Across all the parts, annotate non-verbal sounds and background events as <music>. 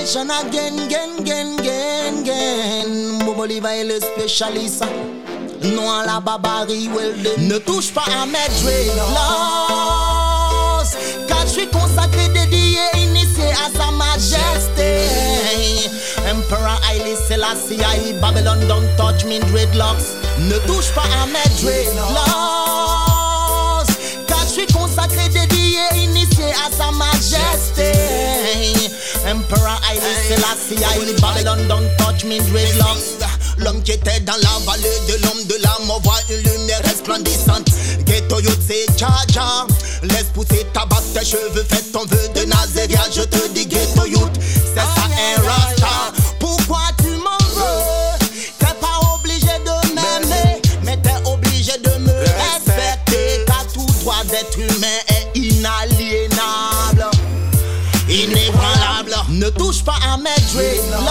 generation again, again, again, again, again. Boboliva est le spécialiste. Non à la barbarie, well Ne touche pas à mes dreadlocks. Car je suis consacré, dédié, initié à sa majesté. Emperor Haile Selassie, Babylon don't touch me dreadlocks. Ne touche pas à mes dreadlocks. consacré, dédié, initié à sa majesté. Emperor Selassie, Haile Babylon, don't touch me dreadlocks. L'homme qui était dans la vallée de l'homme de la mort voit une lumière resplendissante. Ghetto youth c'est Jaja. Laisse pousser ta barbe, tes cheveux, fais ton vœu de Nazéria. Je te dis ghetto youth, c'est ça un rasta. Pourquoi tu m'en veux? T'es pas obligé de m'aimer, mais t'es obligé de me respecter. Car tout droit d'être humain est inaliénable, Ne touche pas à mes dreadlocks.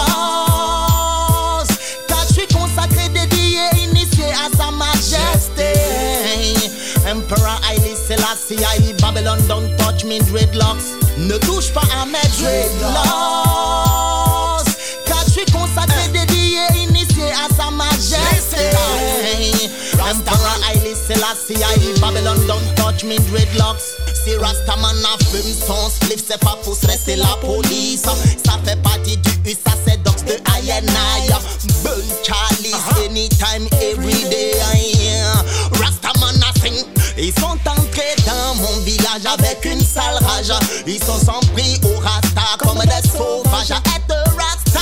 Emperor Haile Selassie, I Babylon don't touch me dreadlocks. Ne touche pas à mes dreadlocks. Selassie, I Babylon don't touch me dreadlocks. Si Rastaman a fume son spliff, c'est pas pour stresser la police. Ça fait partie du U, ça c'est dox de INI. Burn Charlie, anytime, every day. Rastaman a sing. Ils sont entrés dans mon village avec une sale rage. Ils sont sans prix au rasta comme des sauvages. Être rasta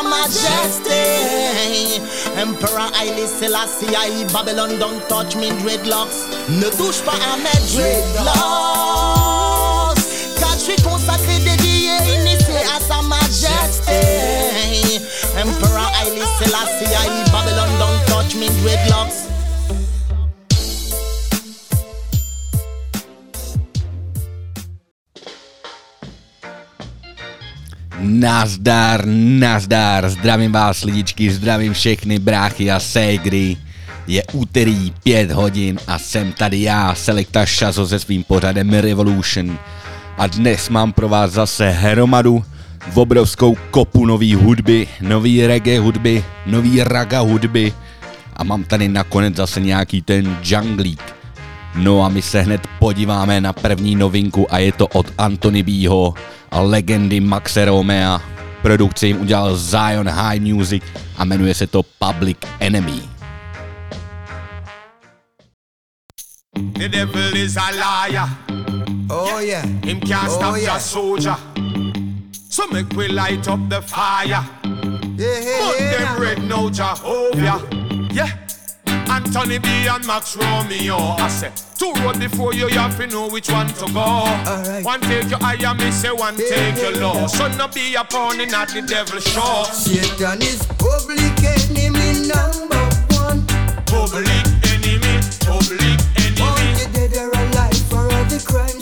sa majesté. Emperor Haile Selassie, I Babylon don't touch me dreadlocks. Ne touche pas à mes dreadlocks. Je suis consacré, dédié, initié à sa majesté. Emperor Haile Selassie, I Babylon don't touch me dreadlocks. Nazdar, nazdar, zdravím vás lidičky, zdravím všechny bráchy a ségry. Je úterý 5 hodin a jsem tady já, Selekta Šazo se svým pořadem Revolution a dnes mám pro vás zase hromadu v obrovskou kopu nový hudby, nový reggae hudby, nový raga hudby a mám tady nakonec zase nějaký ten junglík. No a my se hned podíváme na první novinku a je to od Antony Bího a legendy Maxe Romea. Produkci jim udělal Zion High Music a jmenuje se to Public Enemy. The devil is a liar. Oh yeah. Him can't oh, stop yeah. the soldier. So make we light up the fire. Yeah, yeah, But yeah. them red no Jehovah. Yeah. Anthony B and Max Romeo. I say, two road before you, you have to know which one to go. Alright. One take your eye and me say one Yeah, take yeah, your law. yeah. So no be a pawn in at the devil show. Satan is public enemy number one. Public enemy, public Oh, enemy. you dead or alive for all the crimes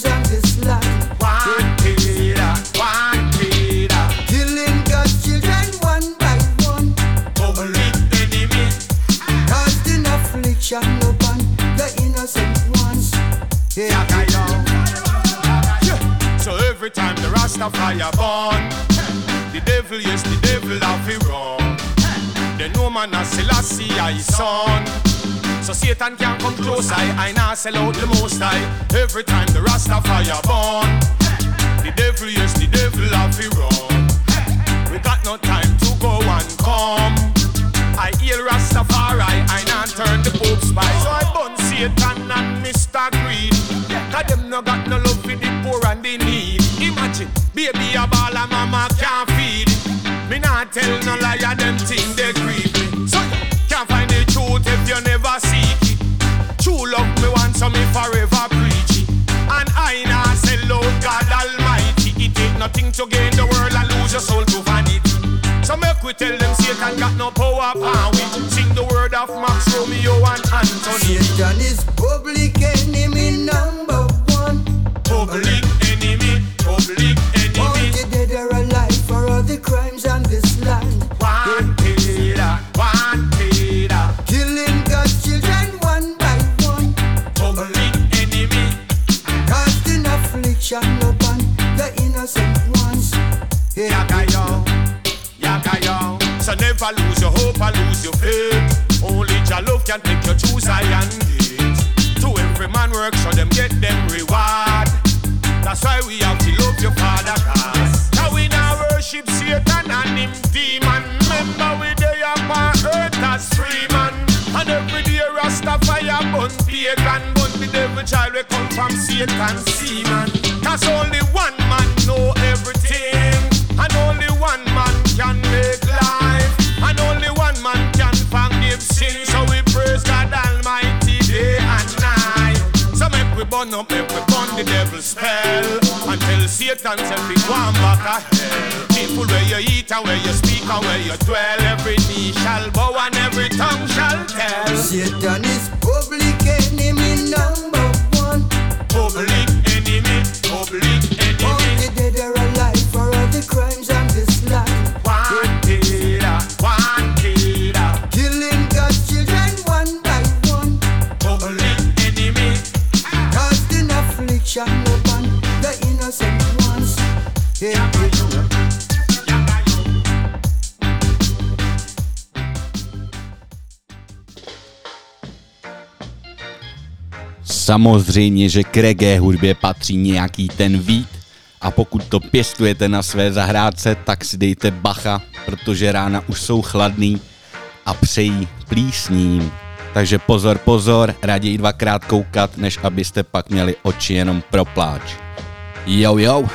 Rastafari born, the devil, yes, the devil have it wrong. They know man a Selassie I son. So Satan can't come close, I, I now sell out the most high. Every time the Rastafari born, the devil, yes, the devil have it wrong. We got no time to go and come. I heal Rastafari, I not turn the Pope spy. So I burn Satan and Mr. Greed. Cause them no got no love for the poor and the need. Baby a ball and mama can't feed. Me not tell no liar, them thing they grieve me. So you can't find the truth if you never seek it. True love me want so me forever preach it. And I not sell out God Almighty. It take nothing to gain the world and lose your soul to vanity. So make we tell them Satan got no power power we Sing the word of Max Romeo and Anthony Satan is public enemy number one. Public enemy, public never lose your hope or lose your faith. Only your love can take you choose I and it. To every man work, so them get them reward. That's why we have to love your father cause Now we now worship Satan and him demon Remember we day up on earth as free man And every day Rastafire bun pagan Bun the devil child we come from Satan seaman Cause only burn up, make we burn the devil's spell. Until Satan tell me one back a hell. People where you eat and where you speak and where you dwell Every knee shall bow and every tongue shall tell. Satan is public enemy number Samozřejmě, že k reggae hudbě patří nějaký ten vít a pokud to pěstujete na své zahrádce, tak si dejte bacha, protože rána už jsou chladný a přejí plísním. Takže pozor, pozor, raději dvakrát koukat, než abyste pak měli oči jenom pro pláč. Jo, jo,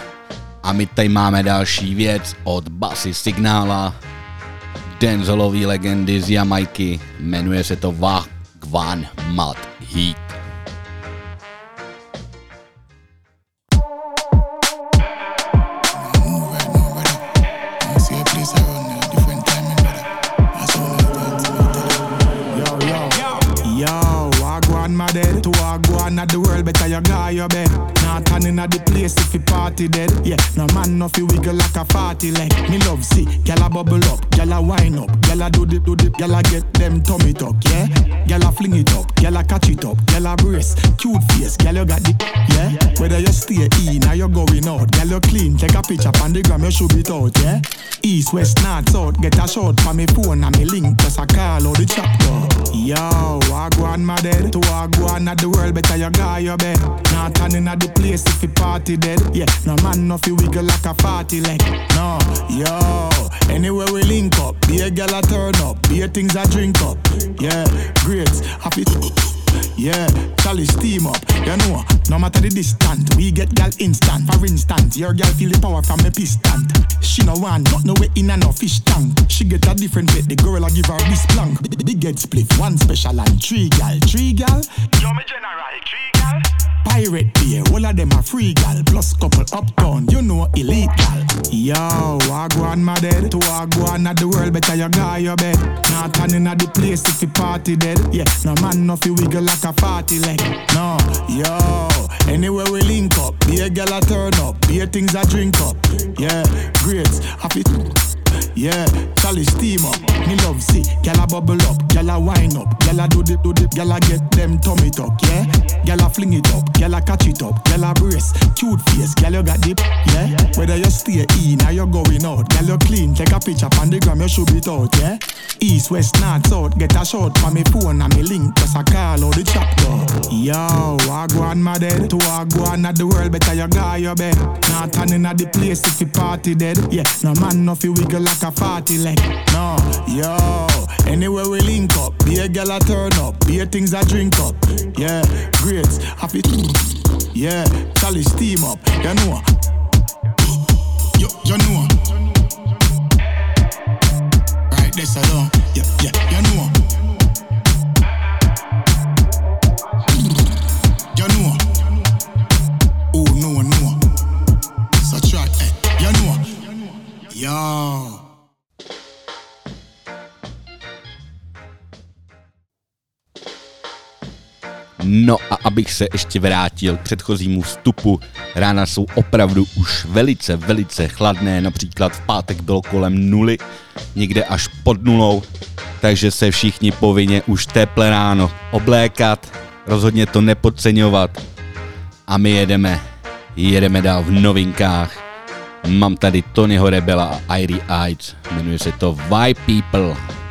a my tady máme další věc od Basy Signála, Denzelový legendy z Jamajky, jmenuje se to Wagwan Mad Heat. My dead To Wagwan at the world better you guy your bed. Not turning at the place if you party dead. Yeah, no man no fi wiggle like a party leg. Me love see, gyal a bubble up, gyal a wine up. Gyal a do the do the, gyal a get them tummy tuck, yeah? Gyal a fling it up, gyal a catch it up Gyal a brace, cute face, gyal you got the Yeah, whether you stay in or you going out Gyal you clean, take a picture on the gram you should be out, yeah? East, west, north, south, get a shot for me phone and me link. Just a call out the chapter Yo, Wagwan my dead To i Wagwan at the world better you guy your bed. Not turning at the place if you party dead Yeah, no man no fi wiggle like a party leg No, yo Anywhere we link up Be a gal a turn up Be a things I drink up Yeah, great Happy yeah, Charlie steam up. You know, no matter the distance, we get gal instant. For instance, your gal feel the power from a piston. She no want not no way in and no fish tank. She get a different way. The girl I give her this plank. Big get split, one special and three gal. Three gal. Yo me general, three gal Pirate beer, all of them are free gal. Plus couple uptown, you know elite gal. Yo, Wagwan my dead. To Wagwan at the world, better you guy your bed. Not turning at the place if you party dead. Yeah, no man no fi wiggle like a party leg. No, yo, anywhere we link up. Be a gal a turn up. Be a things I drink up. Yeah, great, happy. Yeah, Charlie steam up. Me love see, gyal a bubble up, gyal a wine up, gyal a do the do the, gyal a get them tummy tuck, yeah. Gyal a fling it up, gyal a catch it up, gyal a brace, cute face, gyal you got dip, yeah. Whether you stay in or you going out, gyal you clean, take a picture on the gram, you should be out, yeah. East, west, north, south, get a shot for me phone and me link, just a call out the chapter. Yo, Wagwan my dead, to Wagwan at the world, better you guy your bed. Not turning at the place if you party dead, yeah. No man no fi wiggle like a party leg. No, yo, anywhere we link up, be a gal I turn up, be a things I drink up. Yeah, great, happy. Yeah, Charlie steam up, you know. You, you know. Right, this alone. Yeah, yeah, you know. Abych se ještě vrátil k předchozímu vstupu, rána jsou opravdu už velice, velice chladné, například v pátek bylo kolem nuly, někde až pod nulou, takže se všichni povinně už teple ráno oblékat, rozhodně to nepodceňovat. A my jedeme, jedeme dál v novinkách. Mám tady Tonyho Rebela a Irie Eyes, jmenuje se to Why People.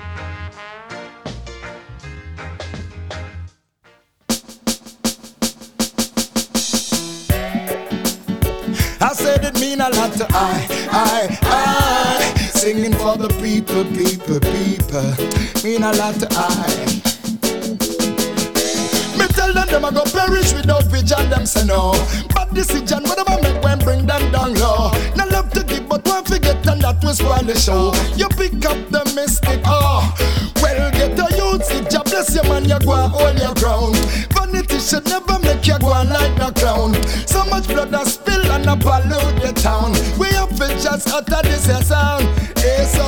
A lot to I, I, I. Singing for the people, people, people. Mean a lot to I. Me tell them them a go perish without vision. Them say no. Bad decision, whatever make when bring them down low. Not love to give, but one forget and that was spoil the show. You pick up the mistake. Oh, well get a youth. If God bless your man, you go hold your ground. Vanity should never make you go like the clown. So much blood has spill and a pollute the town. We have to just utter this sound. Yeah, so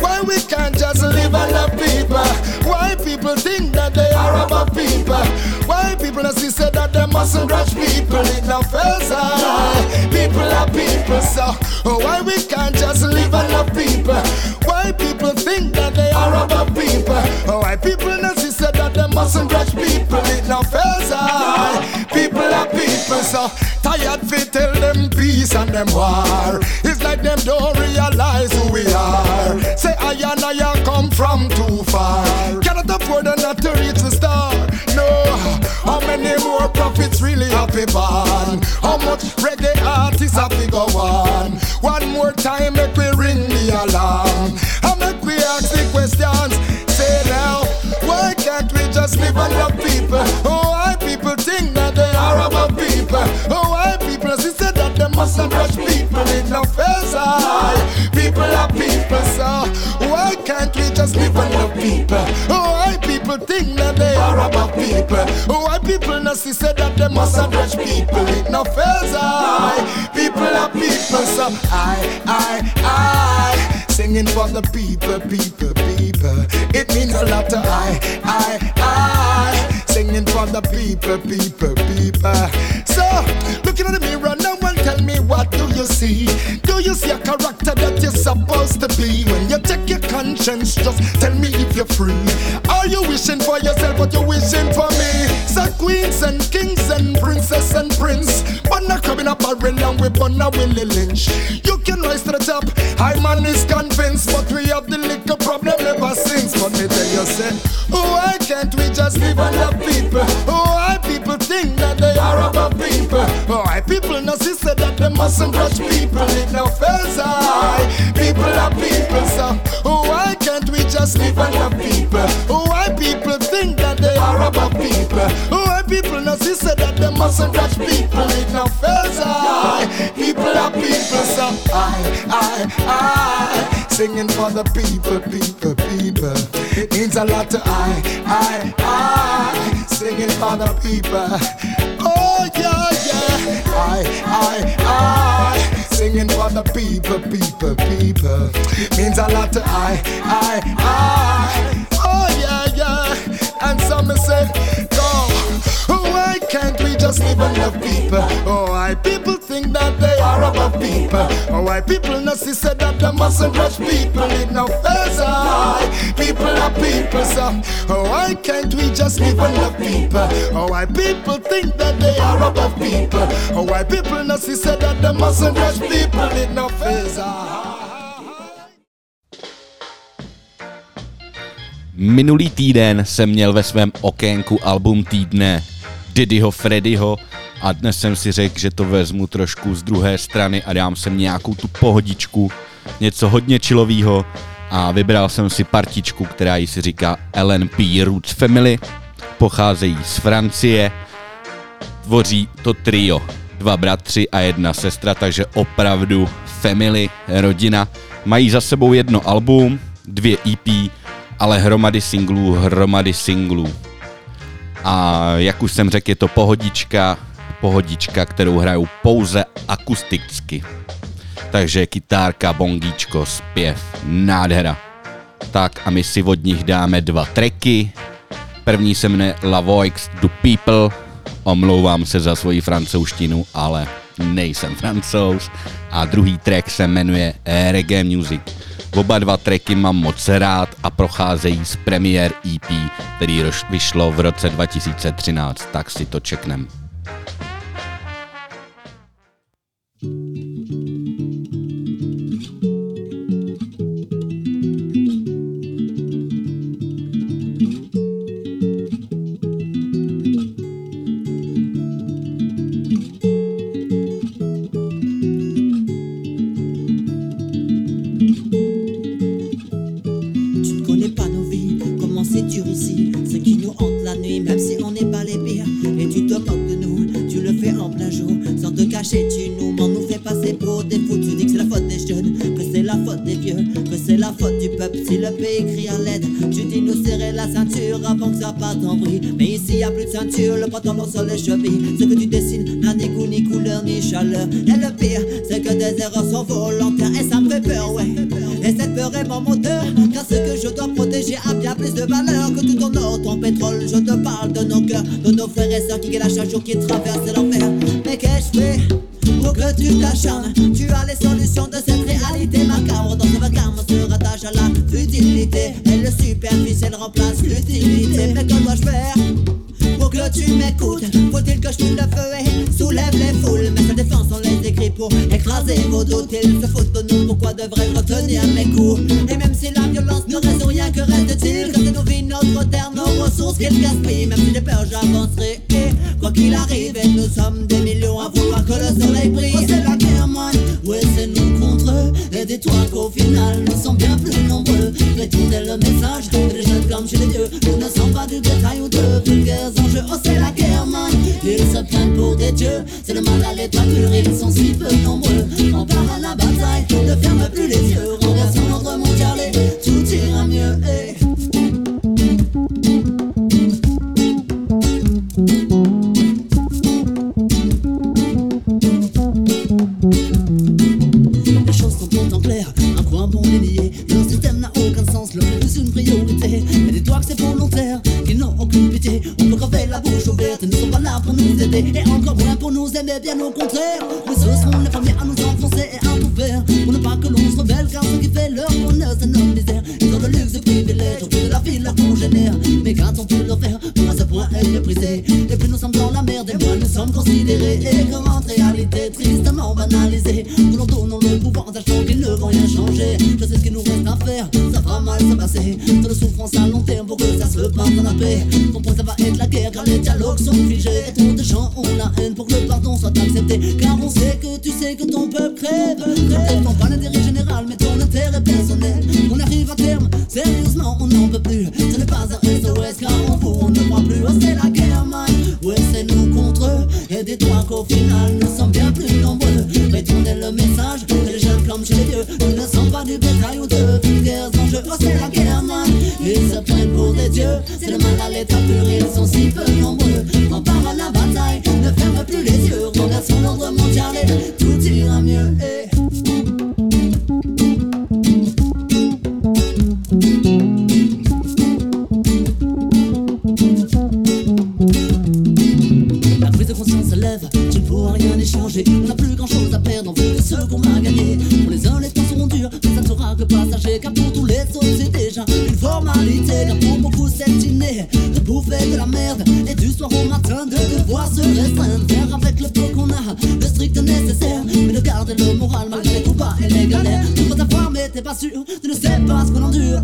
why we can't just live and love people? Why people think that they are above people? Why people see say that they mustn't grudge people? It no fair side. People are people, so oh, why we can't just live and love people? Why people think that they are above people? Oh, why people not they mustn't grudge people? It no fair side. People are people, so tired fi tell them peace and them war. It's like them don't realize who we are. Say I and I come from too far. Cannot afford not to reach the star. No, how many more prophets really happy born? How much reggae artists have to go on? One more time, make we they mustn't rush people in no side? People are people, so why can't we just live and love people? Why people think that they are above people? Why people not see say that they mustn't rush people in no side? People are people, so I, I, I. Singing for the people, people, people. It means a lot to I, I, I. Singing for the people, people, people. So, looking in the mirror, what do you see? Do you see a character that you're supposed to be? When you check your conscience, just tell me if you're free. Are you wishing for yourself, but you're wishing for me? So queens and kings and princess and prince, but not coming up a real long with a Willie Lynch. You can rise to the top, I man is convinced, but we have the liquor problem ever since. But me tell you, say, why can't we just live and love people? Why people think that they are above people? Why people not see that they mustn't rush people? It no fair side. People are people, so why can't we just live and love people? Why people think that they are above people? Why people not see that they mustn't rush people? It no fair side. People are people, so I, I, I, singing for the people, people, people. It means a lot to I, I, I, singing for the people. Oh yeah. I, I, I, singing for the people, people, people. Means a lot to I, I, I. Oh yeah, yeah. And some say, go. Why can't we just live and love people? Oh, why people think that they are above people? Oh, why people not see say that they mustn't rush people in no side? People are people, so oh, why can't we just live and love people? Oh, why people think that they are above people? Oh, why people not see say that they mustn't rush people in no side? Minulý týden jsem měl ve svém okénku album týdne Diddyho Freddyho a dnes jsem si řekl, že to vezmu trošku z druhé strany a dám sem nějakou tu pohodičku, něco hodně čilového a vybral jsem si partičku, která jí si říká LNP Roots Family, pocházejí z Francie, tvoří to trio, dva bratři a jedna sestra, takže opravdu family, rodina. Mají za sebou jedno album, dvě EP, ale hromady singlů, hromady singlů. A jak už jsem řekl, je to pohodička, pohodička, kterou hrajou pouze akusticky. Takže kytárka, bongíčko, zpěv, nádhera. Tak a my si od nich dáme dva tracky. První se jmenuje La Voix du People. Omlouvám se za svoji francouzštinu, ale nejsem francouz. A druhý track se jmenuje Reggae Music. Oba dva tracky mám moc rád a procházejí z premiér EP, který vyšlo v roce 2013, tak si to čeknem. pas d'embris. Mais ici y a plus de ceinture, le pantalon sur les chevilles. Ce que tu dessines n'a ni goût, ni couleur, ni chaleur. Et le pire, c'est que des erreurs sont volontaires et ça me fait peur, ouais. Et cette peur est mon moteur, car ce que je dois protéger a bien plus de valeur que tout ton or, ton pétrole. Je te parle de nos cœurs, de nos frères et sœurs qui gâchent un jour qui traversent l'enfer. Mais qu'ai-je fait pour que tu t'acharnes? même si j'ai peur, j'avancerai. Et quoi qu'il arrive, et nous sommes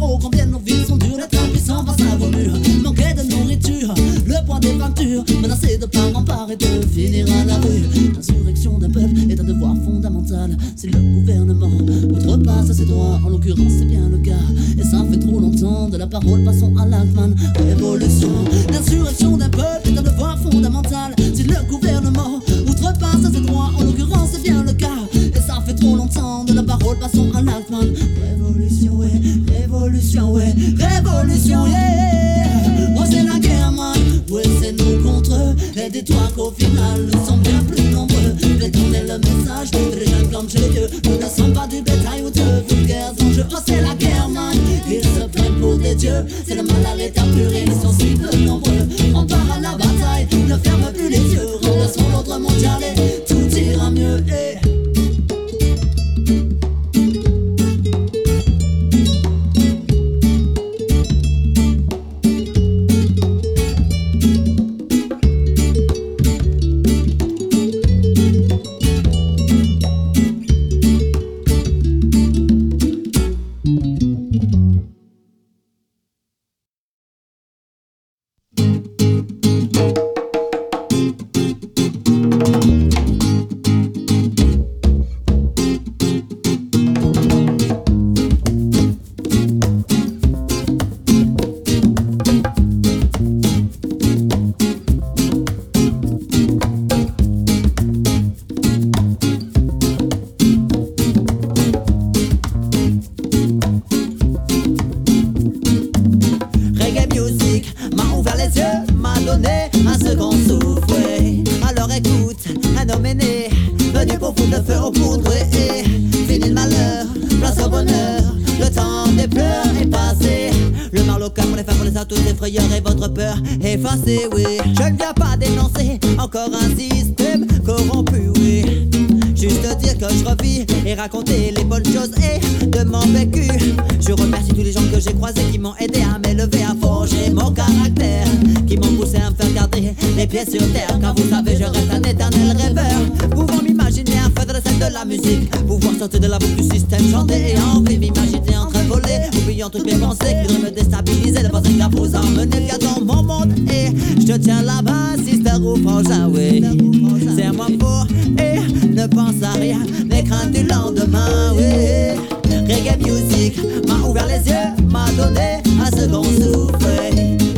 trop combien nos vies sont dures, d'être impuissants face à vos murs. Manquer de nourriture, le poids des peintures, menacé de part en part et de finir à la rue. L'insurrection d'un peuple est un devoir fondamental. Si le gouvernement outrepasse ses droits, en l'occurrence c'est bien le cas. Et ça fait trop longtemps, de la parole passons à l'Altman. Révolution, l'insurrection d'un peuple est un devoir fondamental. Si le gouvernement outrepasse ses droits, en l'occurrence c'est bien le cas. Et ça fait trop longtemps, de la parole passons à l'Altman. Révolution révolution, révolution, yeah. Moi c'est la guerre, moi, ouais, c'est nous contre eux. Et dis-toi qu'au final, nous sommes bien plus nombreux. Fais le message, rien comme j'ai Dieu. Nous ne sommes pas du bétail ou de vulgaires enjeux. Oh, c'est la guerre, man, ils se prennent pour des dieux. C'est le mal à l'état pur, ils sont si peu nombreux. On part à la bataille, ne ferme plus les yeux. Remplaçons l'ordre mondial foutre le feu au poudre et fini le malheur, place au bonheur. Le temps des pleurs est passé. Le mal au cœur pour les femmes, pour les atouts, les frayeurs et votre peur effacée, oui. Je ne viens pas dénoncer encore un système. Juste dire que je revis et raconter les bonnes choses et de mon vécu. Je remercie tous les gens que j'ai croisés qui m'ont aidé à m'élever, à forger mon caractère, qui m'ont poussé à me faire garder les pieds sur terre. Car vous savez, je reste un éternel rêveur, pouvant m'imaginer un feu de la de la musique, pouvoir sortir de la boucle du système, chanter et envie m'imaginer en train voler, oubliant toutes mes pensées qui me déstabiliser, de penser qu'à vous emmener le dans mon monde. Et je te tiens là-bas, sister ou frangin, oui. C'est moi faux et ne pense à rien, les craintes du lendemain, oui. Reggae music m'a ouvert les yeux, m'a donné un second souffle.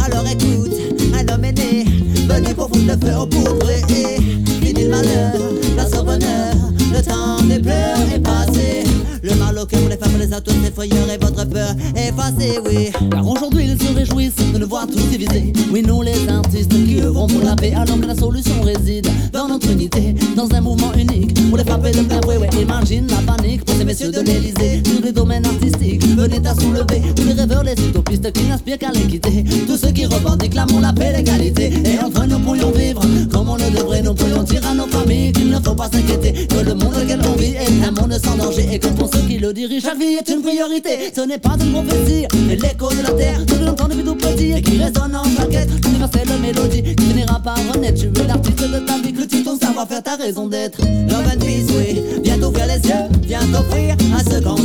Alors écoute, un homme est né, venu pour foutre le feu au poudre et fini le malheur, place au bonheur. Le temps des pleurs est passé. Le mal au cœur les femmes, les atouts, les frayeurs et votre peur effacée, oui. Car aujourd'hui ils se réjouissent de nous voir tous divisés. Oui, nous les artistes qui œuvrons pour la paix, alors que la solution réside dans notre unité, dans un mouvement unique pour les frapper de plein fouet. Ouais, imagine la panique pour ces messieurs de l'Elysée. Tous les domaines artistiques venaient à soulever. Tous les rêveurs, les utopistes qui n'aspirent qu'à l'équité. Tous ceux qui revendiquent l'amour, la paix, l'égalité. Et entre nous pourrions vivre comme on le devrait. Nous pourrions dire à nos familles qu'il ne faut pas s'inquiéter. Que le monde auquel on vit est un monde sans danger. Et que pour ceux qui le dirigent, chaque vie est une priorité. Ce n'est pas une prophétie, mais l'écho de la terre. Tout longtemps depuis tout petit et qui résonne en chaque être. Universelle mélodie qui finira par renaître. Tu veux l'artiste de ta vie, cultive ton savoir-faire, ta raison d'être. Love and peace, oui. Viens t'ouvrir les yeux, viens t'offrir à ceux qu'on.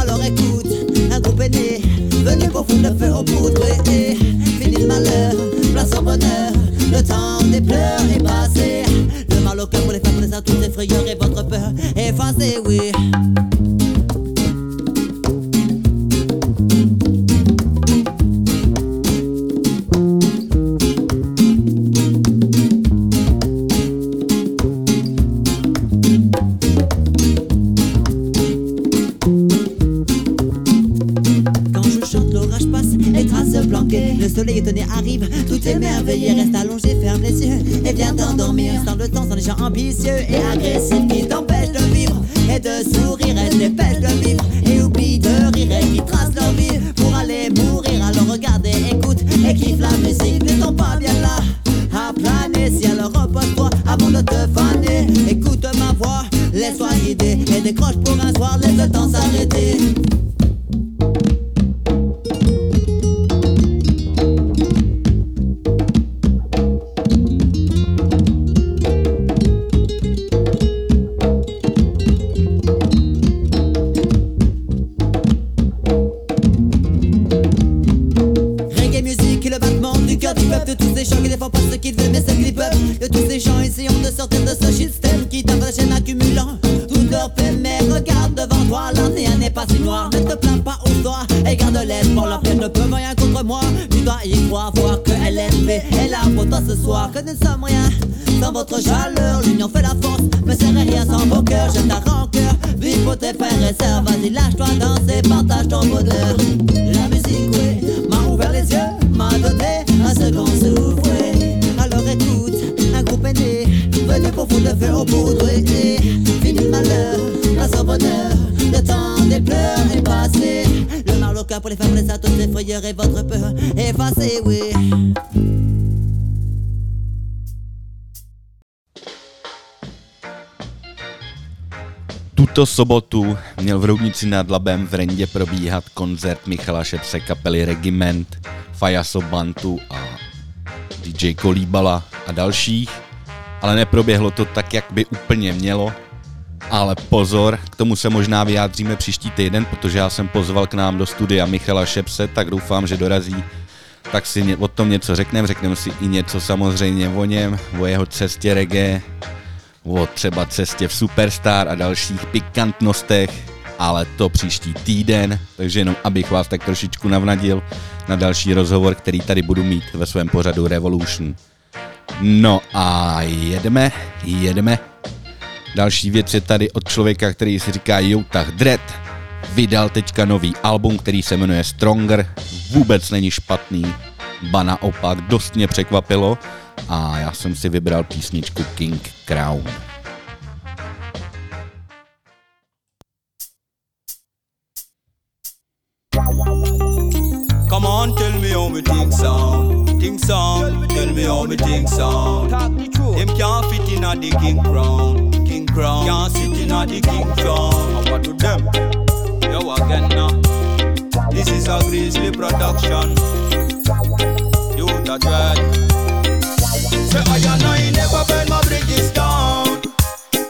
Alors écoute, un groupe est né, venu pour foutre le feu au poudre. Et fini le cœur pour les femmes, les atouts, et votre peur effacée, oui. Tuto sobotu měl v Roudnici nad Labem v Rendě probíhat koncert Michala Šepse kapely Regiment, Fajaso Bantu a DJ Kolíbala a dalších, ale neproběhlo to tak, jak by úplně mělo. Ale pozor, k tomu se možná vyjádříme příští týden, protože já jsem pozval k nám do studia Michala Šepse, tak doufám, že dorazí. Tak si o tom něco řekneme, řekneme si i něco samozřejmě o něm, o jeho cestě reggae, o třeba cestě v Superstar a dalších pikantnostech, ale to příští týden, takže jenom abych vás tak trošičku navnadil na další rozhovor, který tady budu mít ve svém pořadu Revolution. No a jedeme, jedeme. Další věc je tady od člověka, který si říká Joutah Dread. Vydal teďka nový album, který se jmenuje Stronger. Vůbec není špatný, ba naopak dost mě překvapilo a já jsem si vybral písničku King Crown. Come on, tell me how me think sound, think sound. Tell me how me think sound. Them can't fit in a the king crown. Crown. Can't sit in a the king. And what to them? Yo again now. This is a grizzly production. You that dread. Say I and I never burn my bridges down.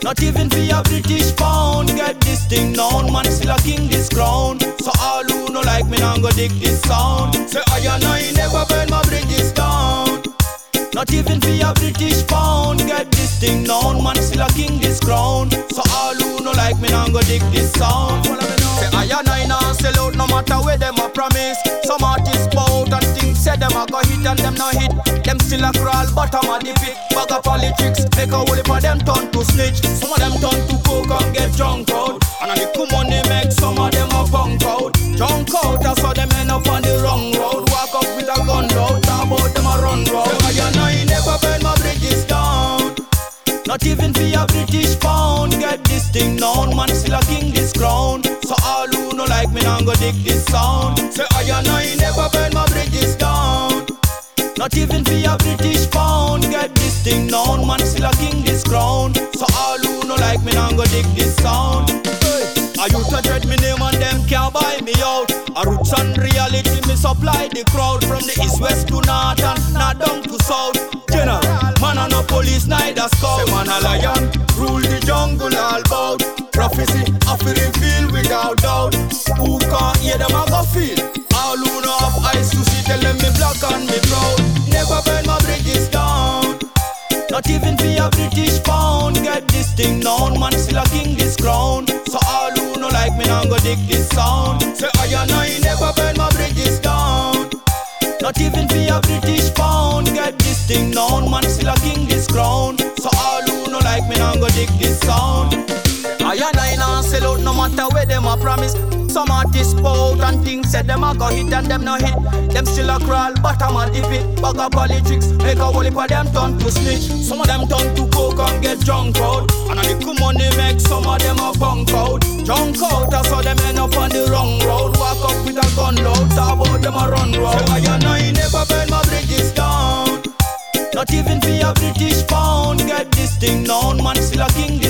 Not even for a British pound. Get this thing known, man. Still a king this crown. So all who no like me now go dig this sound. Say I and I never burn my bridges down. Not even for a British pound. Get this thing known, man. Still a king this crown. So all who no like me now go dig this sound. Say I and I now sell out no matter where them a promise. Some artists bout and things say them a go hit and them no hit. Them still a crawl bottom of the pit. Bag of politics make a whole heap of them turn to snitch. Some of them turn to coke and get drunk out. And on the British pound Get this thing known, man still a king this crown. So all who no like me now go dig this sound. Say I and I never burn my bridges down. Not even for a British pound. Get this thing known, man still a king this crown. So all who no like me now go dig this sound. I used to dread me name and them can't buy me out. A roots and reality me supply the crowd. From the east, west to north and not down to police, neither scout. Say man a lion, rule the jungle all bout. Prophecy, offering feel without doubt. Who can't hear them a go feel? All who know have eyes to see, tell them me black and me proud Never burn my bridges down. Not even for a British pound. Get this thing known, man still a king this crown. So all who no like me now go dig this sound. Say I and I never burn my bridges down. Not even for a British pound thing known, man still a king this crown So all who no like me now go dig this sound. I and I now sell out no matter where them a promise. Some artists bout and things said them a go hit and them no hit. Them still a crawl bottom of the pit Bag of politics make a whole heap of them turn to snitch. Some of them turn to coke and get drunk out. And the cool money make some of them a bunk out. Drunk out that's how them end up on the wrong road. Walk up with a gun load talk about them a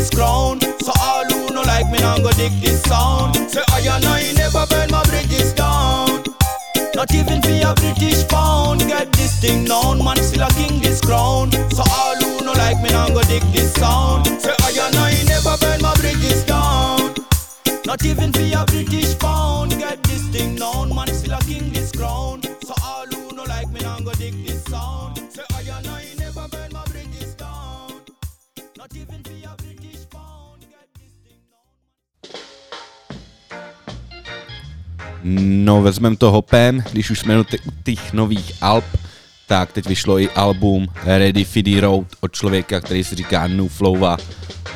this crown So all who no like me now go dig this sound. Say I and I never burn my bridges down. Not even for a British pound. Get this thing known, man still a king this crown So all who no like me now go dig this sound. Say I and I never burn my bridges down. Not even for a British pound. Get this thing known, man still a king this crown No, vezmem to hopem, když už jsme u těch nových alb, tak teď vyšlo i album Ready the Road od člověka, který se říká New Flova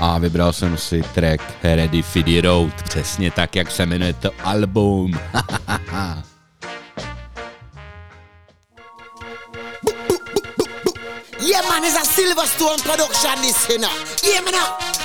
a vybral jsem si track Ready the Road, přesně tak, jak se jmenuje to album. <laughs> Yeah, man, it's a Silverstone production, this, you know. Yeah, man,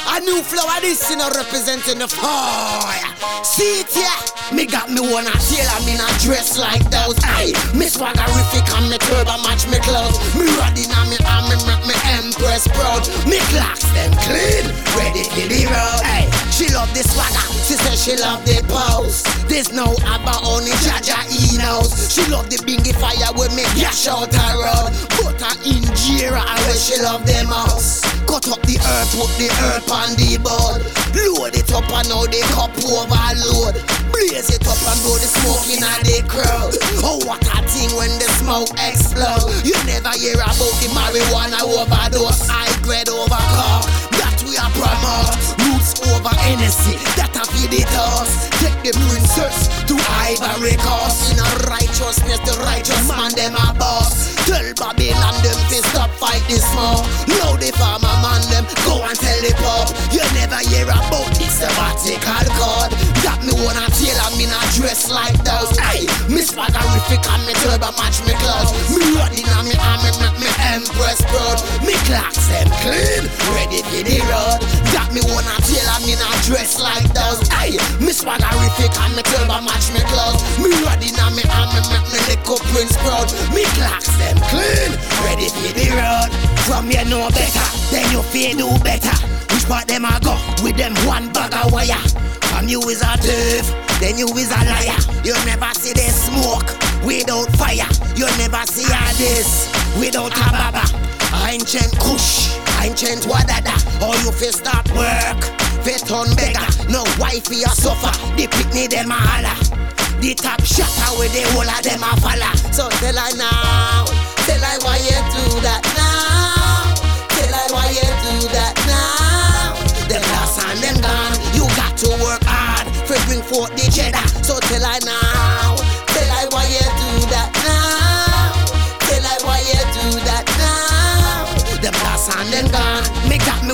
a new flower, this, you know, representing the fire. See it, yeah? Me got me one a tail and me not dress like those. Hey, me swaggerific and me turbo match me clothes. Me ready now, me and me make me empress proud. Me clocks them clean, ready to the road. Hey, she love the swagger, she says she love the pose. There's no abba only Jaja E knows. She love the bingy fire with me gash out her road. Put her in Jira, I wish she love the mouse. Cut up the earth, put the earth on the board. Load it up and now the cup overload. Blaze it up and blow the smoke in the crowd. Oh, what a thing when the smoke explode. You never hear about the marijuana overdose. I grade over car. That we are promote. Roots over NSC. That I feed it us. Take the princess to Ivory Coast. In a righteousness, the righteous man, them a boss. Tell Babylon them to stop fight this small. Now the farmer man them go and tell the pop. You never hear about this sabbatical card. Got me one a tail and me not dress like those. Hey, me swaggerific and me turbo match me clothes. Me running on me arm me make me empress proud. Me clocks them clean, ready for the road. Got me wanna tailor me not dress like those. Hey, me swaggerific and me turbo match me clothes. Me ready now me arm me make me little prince proud. Me clocks them clean, ready for the road. From you know better, then you feel do better. Which part them I go with them one bag of wire? From you is a thief, then you is a liar. You never see the smoke without fire. You never see a this without a baba. Ancient kush, ancient wadada. All you fi start work, fit on beggar. No wifey or suffer, the picnic them a holla. The top shatter with the whole of them a follow. So tell I now, tell I why you do that now. Forth the cheddar. So tell I now, tell I why you do that now. Tell I why you do that now. Them lost and them gone.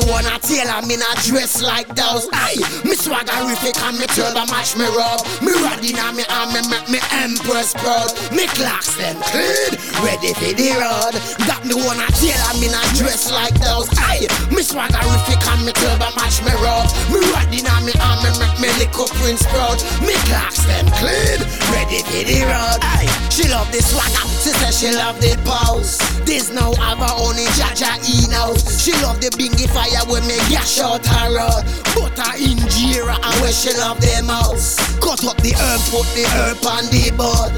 Me wanna tailor me not dress like those. Aye, me swaggerific and me turbo match me rub. Me ready now me arm me make me empress proud. Me clocks them clean, ready for the road. Got me wanna tailor me not dress like those. Aye, me swaggerific and me turbo match me rub. Me ready now me arm me make me little prince proud. Me clocks them clean, ready for the road. Aye, she love the swagger, she said she love the pose. This now have her in Jaja E now. She love the bingy fire when me gash out her road. But her injera and where she love the mouse. Cut up the herb, put the herb on the board.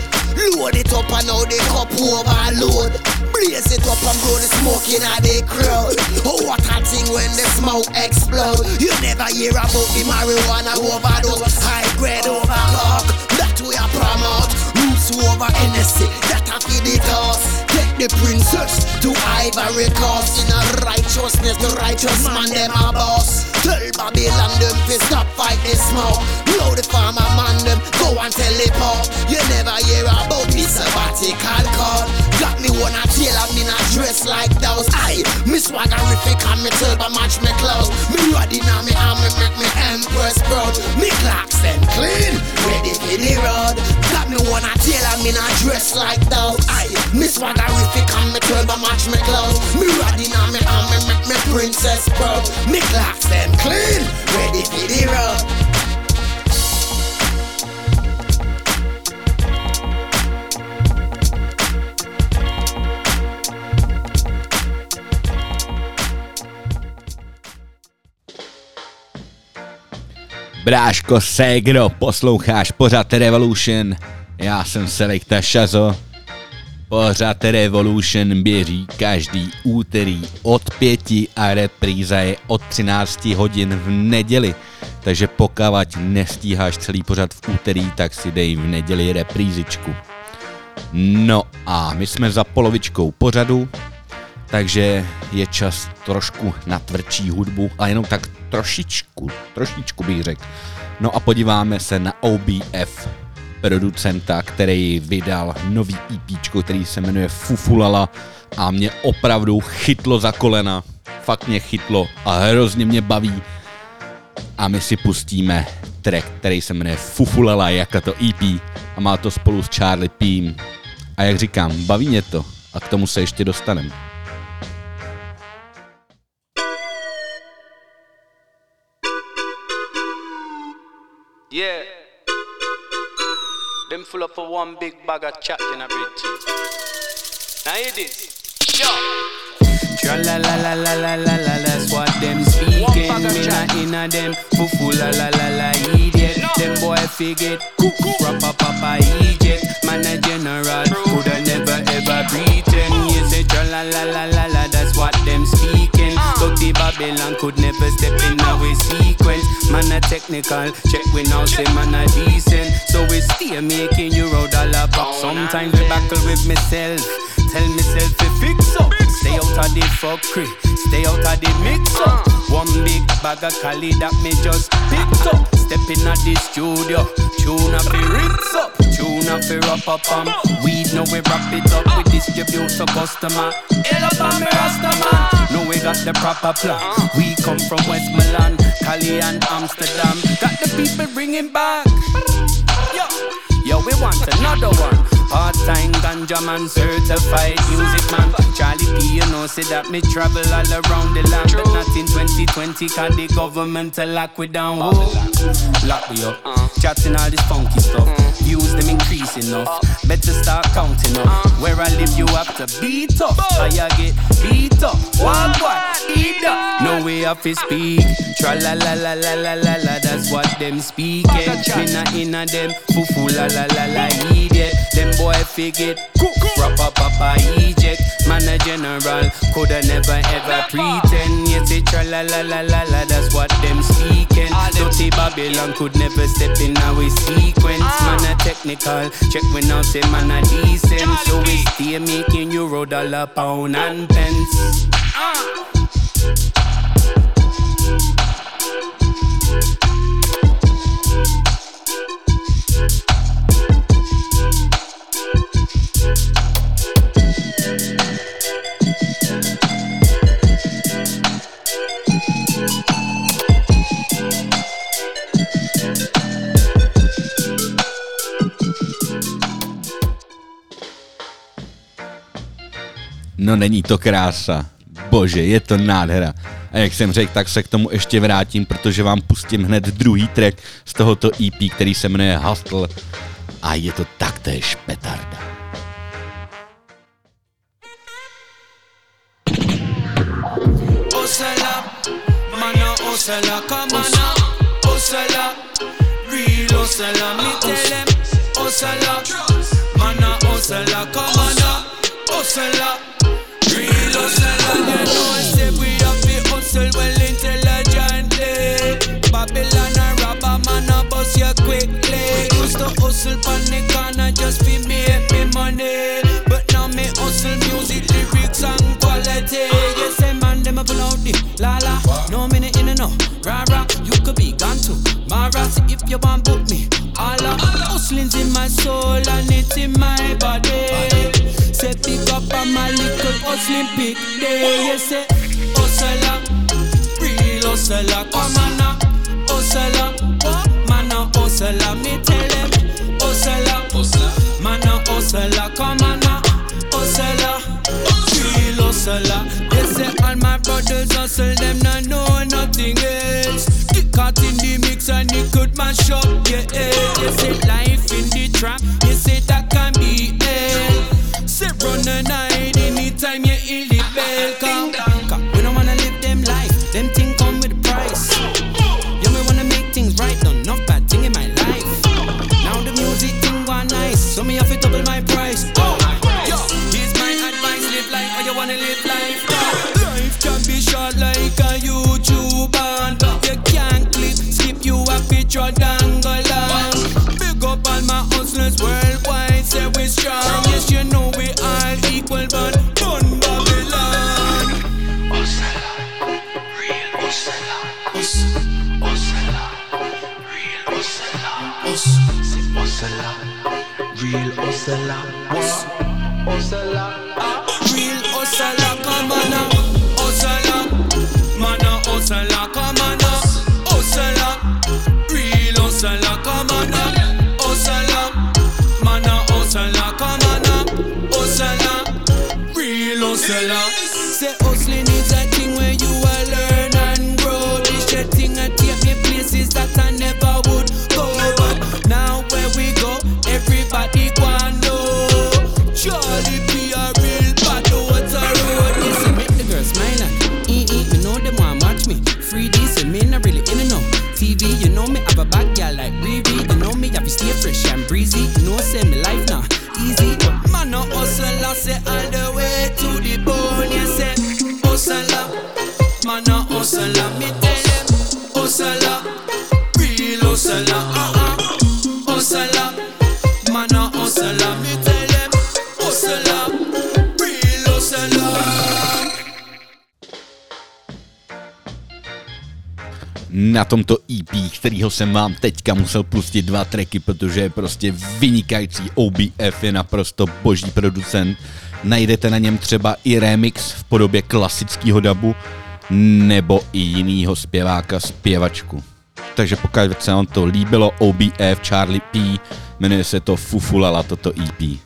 Load it up and now the cup overload. Blaze it up and blow the smoke in the crowd. Oh, what a thing when the smoke explode. You never hear about the marijuana overdose. High grade over cock. That we are promote. Roots over NSC. That I feed it us. Take the princess to Ivory Coast. In a righteousness, the righteous man them a boss. Tell Babylon them to stop fight the smoke. Blow the farmer man them, go and tell the pop. You never hear about the sabbatical call. Got me wanna tailor me not dress like those. Aye, me swaggerific and me turbo match me clothes. Me ready now me arm me make me empress proud. Me clocks them clean, ready for the road. Got me wanna tailor me not dress like those. Aye, me swaggerific and me turbo match me clothes. Me ready now me arm me make me princess proud. Me clocks them clean, ready for the road. Bráško Segro, posloucháš pořád Revolution. Já jsem Selekta Šazo. Pořád Revolution běží každý úterý od pěti a repríza je od 13 hodin v neděli. Takže pokud nestíháš celý pořad v úterý, tak si dej v neděli reprízičku. No a my jsme za polovičkou pořadu, takže je čas trošku na tvrdší hudbu, a jenom tak trošičku, trošičku bych řekl. No a podíváme se na OBF, producenta, který vydal nový EP, který se jmenuje Fufulala a mě opravdu chytlo za kolena. Fakt mě chytlo a hrozně mě baví. A my si pustíme track, který se jmenuje Fufulala, jako to EP a má to spolu s Charlie Pím. A jak říkám, baví mě to a k tomu se ještě dostaneme. Them full up for one big bag of chat in a bit. Now hear this. Yo. Tra la la la la la la la, that's what them speaking. Me not inna them, fufu la la la la idiot. Them boy figure, proper papa idiot. Man a general, coulda never ever pretend. You say tra la la la la la, that's what them speaking. But the Babylon could never step in our sequence. Man a technical, check we now say man a decent. So we stay making you roll dollar bucks. Sometimes we battle with myself. Tell myself to fix up. Stay out of the fuckery. Stay out of the mix up. One big bag of Cali that me just picked up. Step in at the studio. Tune up the rips up. Tune up the wrap up um. Weed now we wrap it up. We distribute to customer. Hell up on me rasta man. No we got the proper plan. We come from West Milan, Cali and Amsterdam. Got the people bringing back. Yo. Yo, we want another one. Part-time ganja man, certified music man. Charlie P, you know, say that me travel all around the land, but not in 2020, cause the government a lock we down. Whoa. Lock me up. Chatting all this funky stuff. Views them increase enough. Better start counting up. Where I live, you have to beat up. I get beat up. One, one, eat up. No way off his speak. Tra la la la la la la la. That's what them speaking. Inna inna them. Foo foo la la la la. la Idiot. Them boy figure. Proper papa eject. Man a general. Coulda never ever pretend. Yes, it tra la la la la la. That's what them speaking. Dirty Babylon could never step in our sequence. Man a technical. Check when I say man a decent. So we stay making euro, dollar, pound, and pence. No není to krása. Bože, je to nádhera. A jak jsem řekl, tak se k tomu ještě vrátím, protože vám pustím hned druhý track z tohoto EP, který se jmenuje Hustle. A je to taktéž petarda. Osala, mana on now. Osala, real osala, me tell them. Osala, mana osala, come on real osala, you know we have to hustle well intelligently. Babylon and robber man a bust quickly. Used to hustle the corner just fi make me money, but now me hustle music, lyrics and quality. Yes, say man them a pull out the la. No minute in and no rah. You could be gone to Mara. See if you want book me. Allah, hustling's in my soul and it's in my body. Hustling big day. Yes, say hustler, real on now, hustler, man a hustler. Me tell them hustler, man a hustler. Come on now, hustler, real hustler. They eh. say all my brothers hustle, them not know nothing else. Cat in the mix and it could mash up your head. Eh. You say life in the trap, you say that can be hell. Say run the night na tomto EP, kterýho jsem vám teďka musel pustit dva tracky, protože je prostě vynikající. OBF je naprosto boží producent. Najdete na něm třeba i remix v podobě klasického dabu nebo i jinýho zpěváka, zpěvačku. Takže pokud se vám to líbilo, OBF, Charlie P, jmenuje se to Fufulala, toto EP.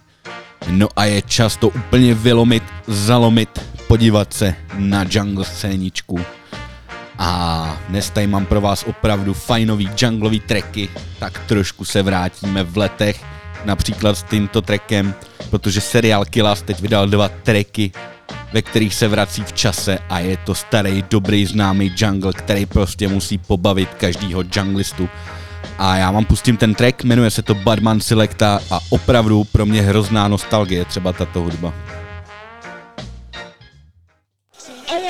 No a je čas to úplně vylomit, zalomit, podívat se na jungle scéničku a dnes tady mám pro vás opravdu fajnový junglový tracky, tak trošku se vrátíme v letech, například s tímto trackem, protože seriál Killas teď vydal dva tracky, ve kterých se vrací v čase a je to starý, dobrý, známý jungle, který prostě musí pobavit každýho junglistu. A já vám pustím ten track, jmenuje se to Badman Selecta a opravdu pro mě hrozná nostalgie třeba tato hudba.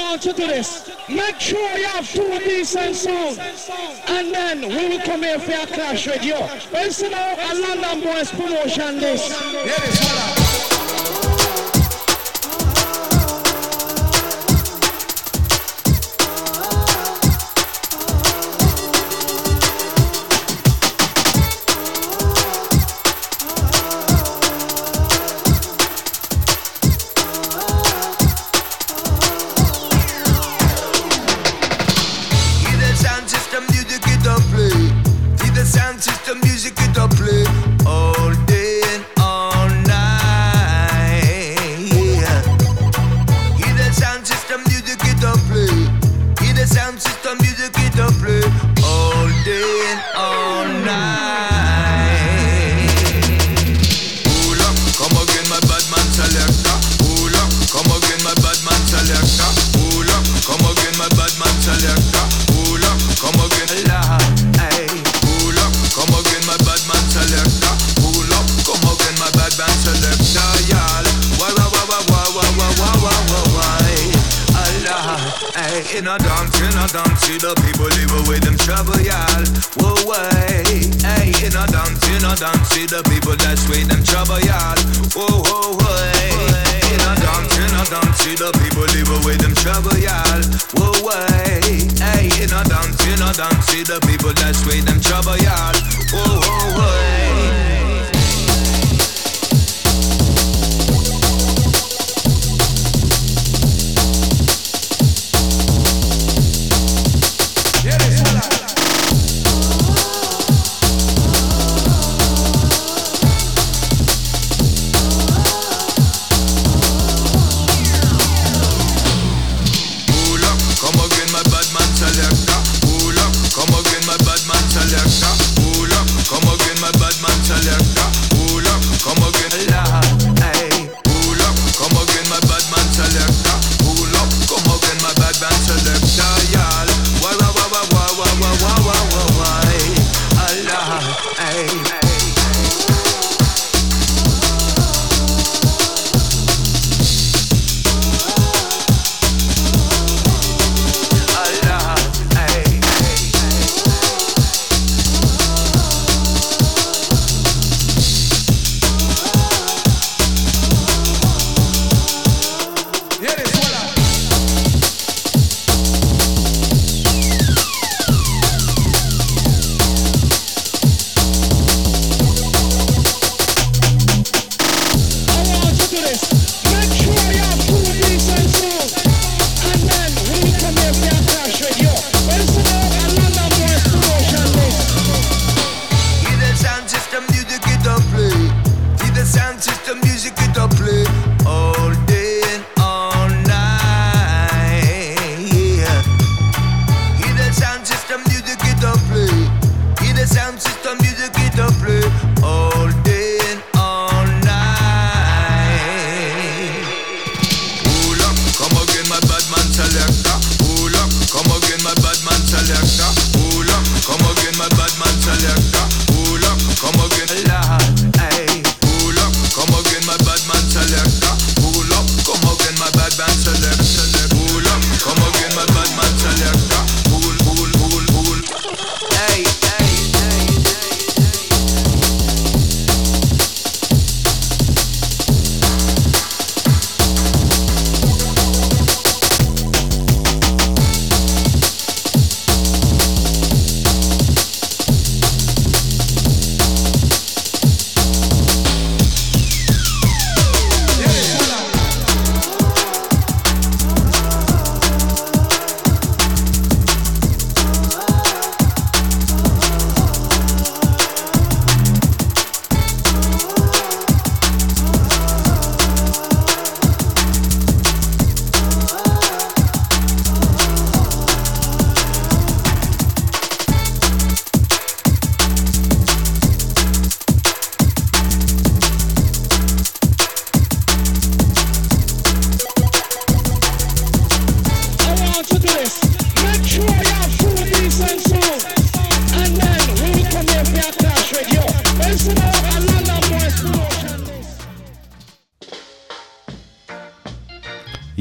march to this. Make sure you have two decent songs, and then we will come here for a clash with you. Listen now, a London Boys promotion this. Yeah, this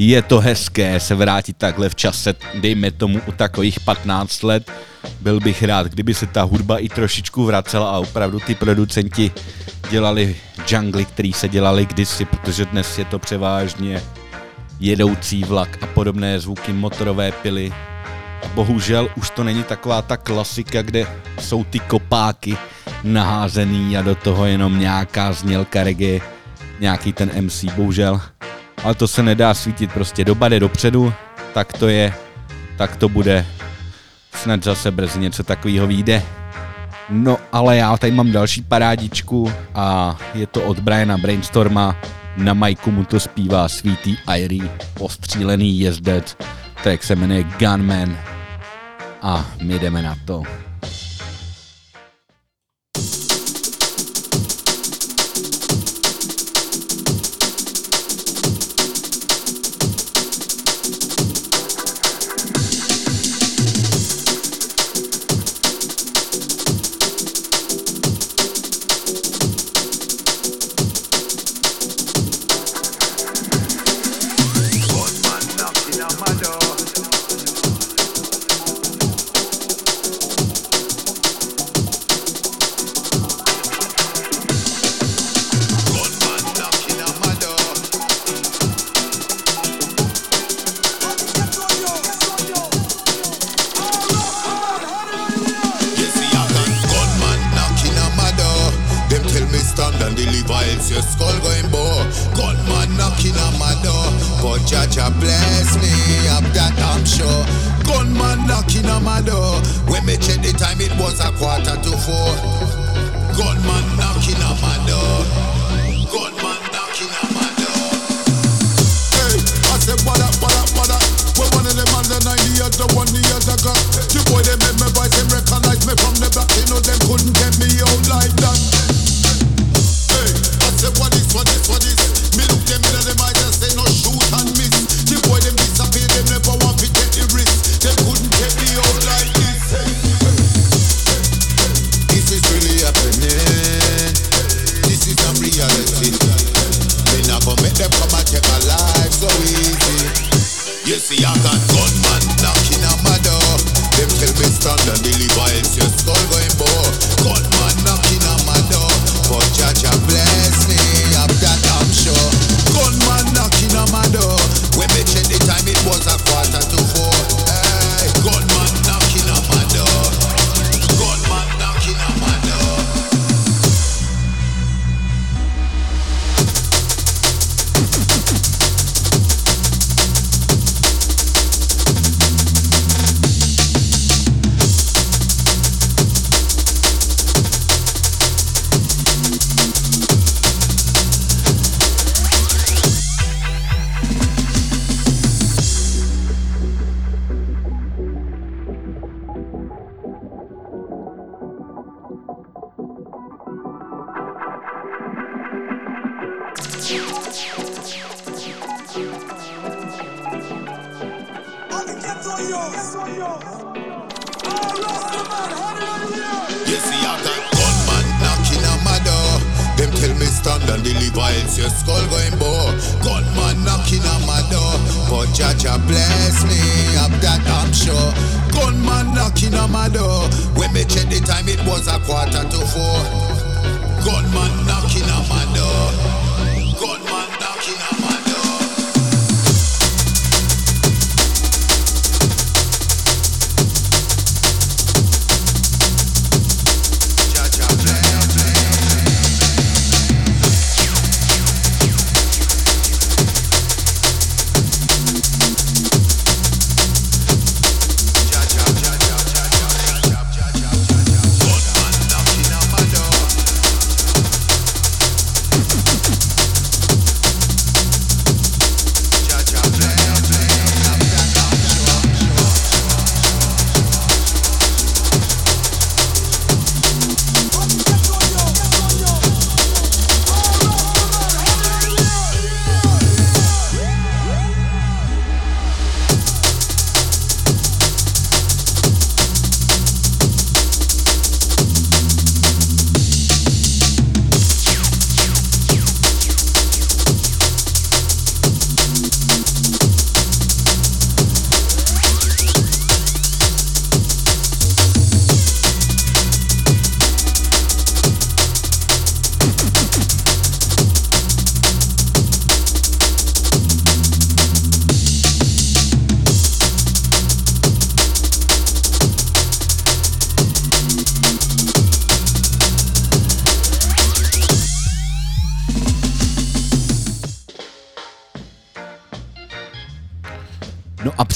je to hezké se vrátit takhle v čase, dejme tomu u takových 15 let. Byl bych rád, kdyby se ta hudba i trošičku vracela a opravdu ty producenti dělali džungly, který se dělali kdysi, protože dnes je to převážně jedoucí vlak a podobné zvuky, motorové pily. A bohužel už to není taková ta klasika, kde jsou ty kopáky naházený a do toho jenom nějaká znělka reggae, nějaký ten MC, bohužel ale to se nedá svítit prostě. Doba jde dopředu, tak to je, tak to bude. Snad zase brzy něco takového vyjde. No ale já tady mám další parádičku a je to od Briana Brainstorma. Na majku mu to zpívá svítý Irie, ostřílený jezdec. Track se jmenuje Gunman a my jdeme na to.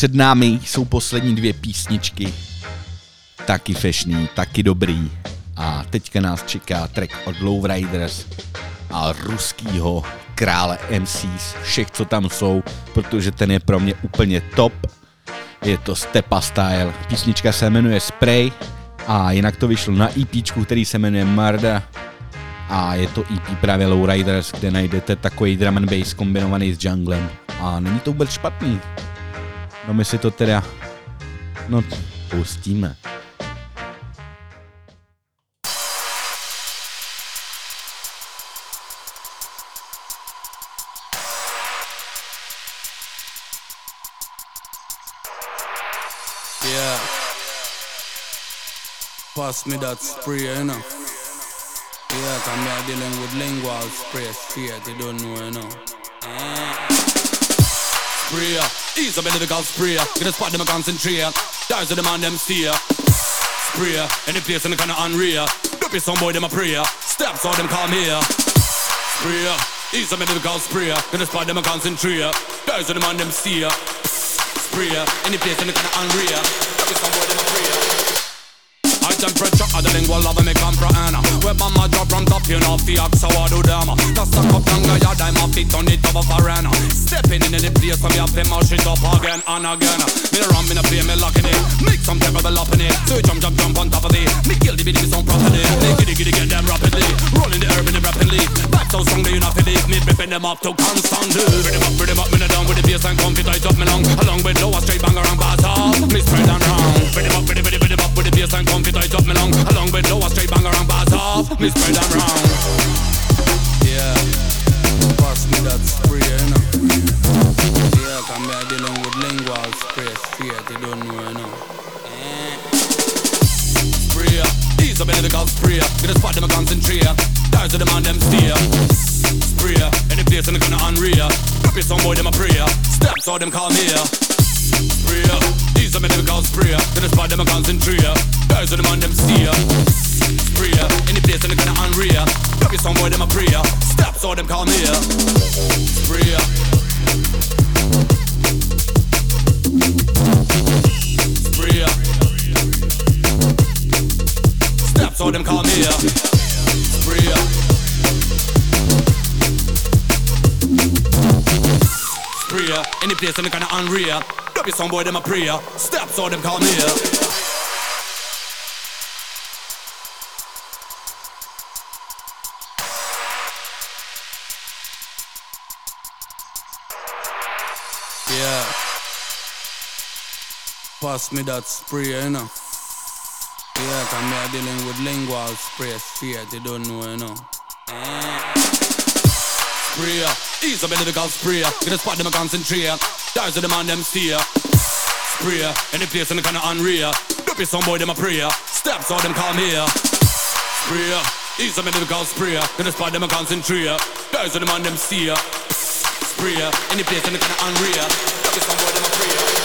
Před námi jsou poslední dvě písničky. Taky fešný, taky dobrý. A teďka nás čeká track od Lowriders a ruskýho krále MCs, všech, co tam jsou, protože ten je pro mě úplně top. Je to Stepa Style. Písnička se jmenuje Spray a jinak to vyšlo na EP, který se jmenuje Marda a je to EP právě Lowriders, kde najdete takový drum and bass kombinovaný s junglem a není to vůbec špatný. No my si to teda, no pustíme. Yeah. Pass me that spray, you know. Yeah, cause me are dealing with lingual spray straight, you don't know, you know. Eh. Spray, ease up of the call spray. Get a spot them a concentrate. Dies to the man them steer. Spray, any place in the kind of unreal. Don't be some boy them a prayer. Steps all them come here. Spray, ease up the call spray. Get a spot them a concentrate. Dies to the man them steer. Spray, any place in the kind of unreal. Don't be some boy them a prayer. High temperature, the lingual love me comprehend on my drop from top, you know, axe how I do them Just stuck up tanga, yeah, I'm a fit on it of In place, so me have to mash it up again and again. Me the ram, me the play, me locking it Make some terrible up in it. So you jump, jump, jump on top of it. Me kill the bitty, some properly. Me giddy, giddy, get them rapidly. Rolling the herb in the rapidly. Back so strong, they you not it. Me ripping them up to constantly them up, them up, me the down with the bass and comfy tight up me long. Along with lower straight banger and bass off Me spread them round. Them up, them, bring them up with the bass and comfy tight up me long. Along with lower straight banger and bass off Me spread them round. Yeah. Pass me that spray, you know Get spot them a concentrate Dies to the man them steer. Spray, any place the gonna unreal it some boy them a prayer. Steps all them call me Spray, ease up in the golf spray Get a spot them a concentrate Dies to the man them steer. Spray, any place the gonna unreal it some boy them a prayer. Steps all them call me Spray Spray All them call me here Spray Spray Any place in the kind of unreal. Drop it some boy them a prayer. Steps all them call me here Yeah. Pass me that spray, you know. Yeah, cause me are dealing with lingual spray straight, you don't know, you know. Spray, in the golf spray. Get a spot them a concentrate. To the man them steer. Spray, any place in the kind of unreal. Don't be some boy them a prayer. Steps all them call me here. Spray, in the golf spray. Get a spot them a concentrate. To the man them steer. Spray, any place in the kind of unreal. Don't be some boy them a prayer.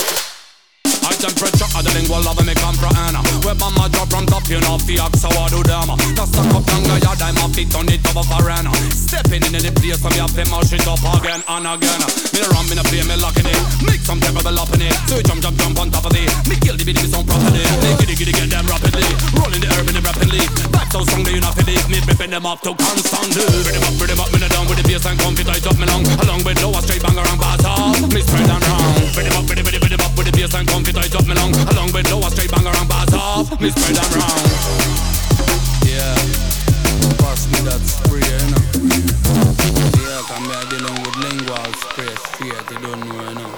Temperature, the lingual love me comprehend Web on my drop from top, you know, the axe how I do them Just stuck up tanga, yeah, I'm a fit on it top of a foreign Stepping in the place, so me have to mash it up again and again. Me the ram, me the play, me locking it Make some terrible up in it. So jump, jump, jump on top of it. Me kill the bitty with some property. Me giddy, giddy, get them rapidly. Rolling the herb in the rapidly. Back so strong, they you not it. Me ripping them up to constantly Bring them up, bring them up, me down with the bass and comfy tight up me long. Along with lower straight banger and bass off. Me spread them round Bring them up, bring them, them, bring them up with the bass and comfy tight up me long Along with lower straight banger and bass off Me spread them round. Yeah. Pass me that spray, you know. Yeah, cause me are dealing with lingual spray straight, you don't know, you know.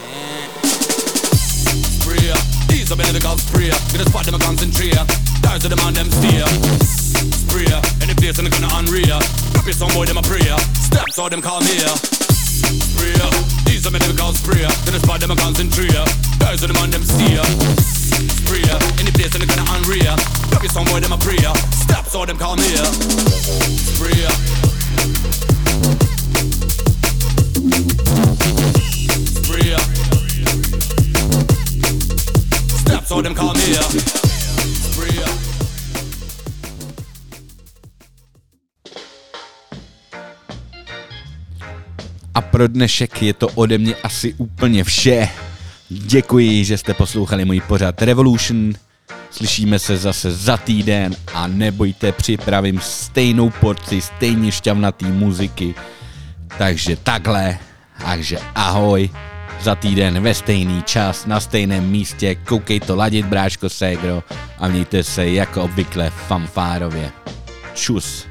Eh. Spray, ease up in the golf spray Get a spot them concentrate Dies to the man them steer Spray, any place in the gonna unreal. It some boy them a prayer. Steps all them call me here Spray, ease up in the golf spray Get a spot them a concentrate Dies to the man them steer. Spray, any place in the gonna unreal Drop it some boy them a prayer. Steps all them call me here. Spray Spray Steps all them call me A pro dnešek je to ode mě asi úplně vše. Děkuji, že jste poslouchali můj pořad Revolution. Slyšíme se zase za týden a nebojte, připravím stejnou porci, stejně šťavnatý muziky. Takže takhle, takže ahoj, za týden ve stejný čas, na stejném místě, koukej to ladit, bráško Segro a mějte se jako obvykle fanfárově. Čus.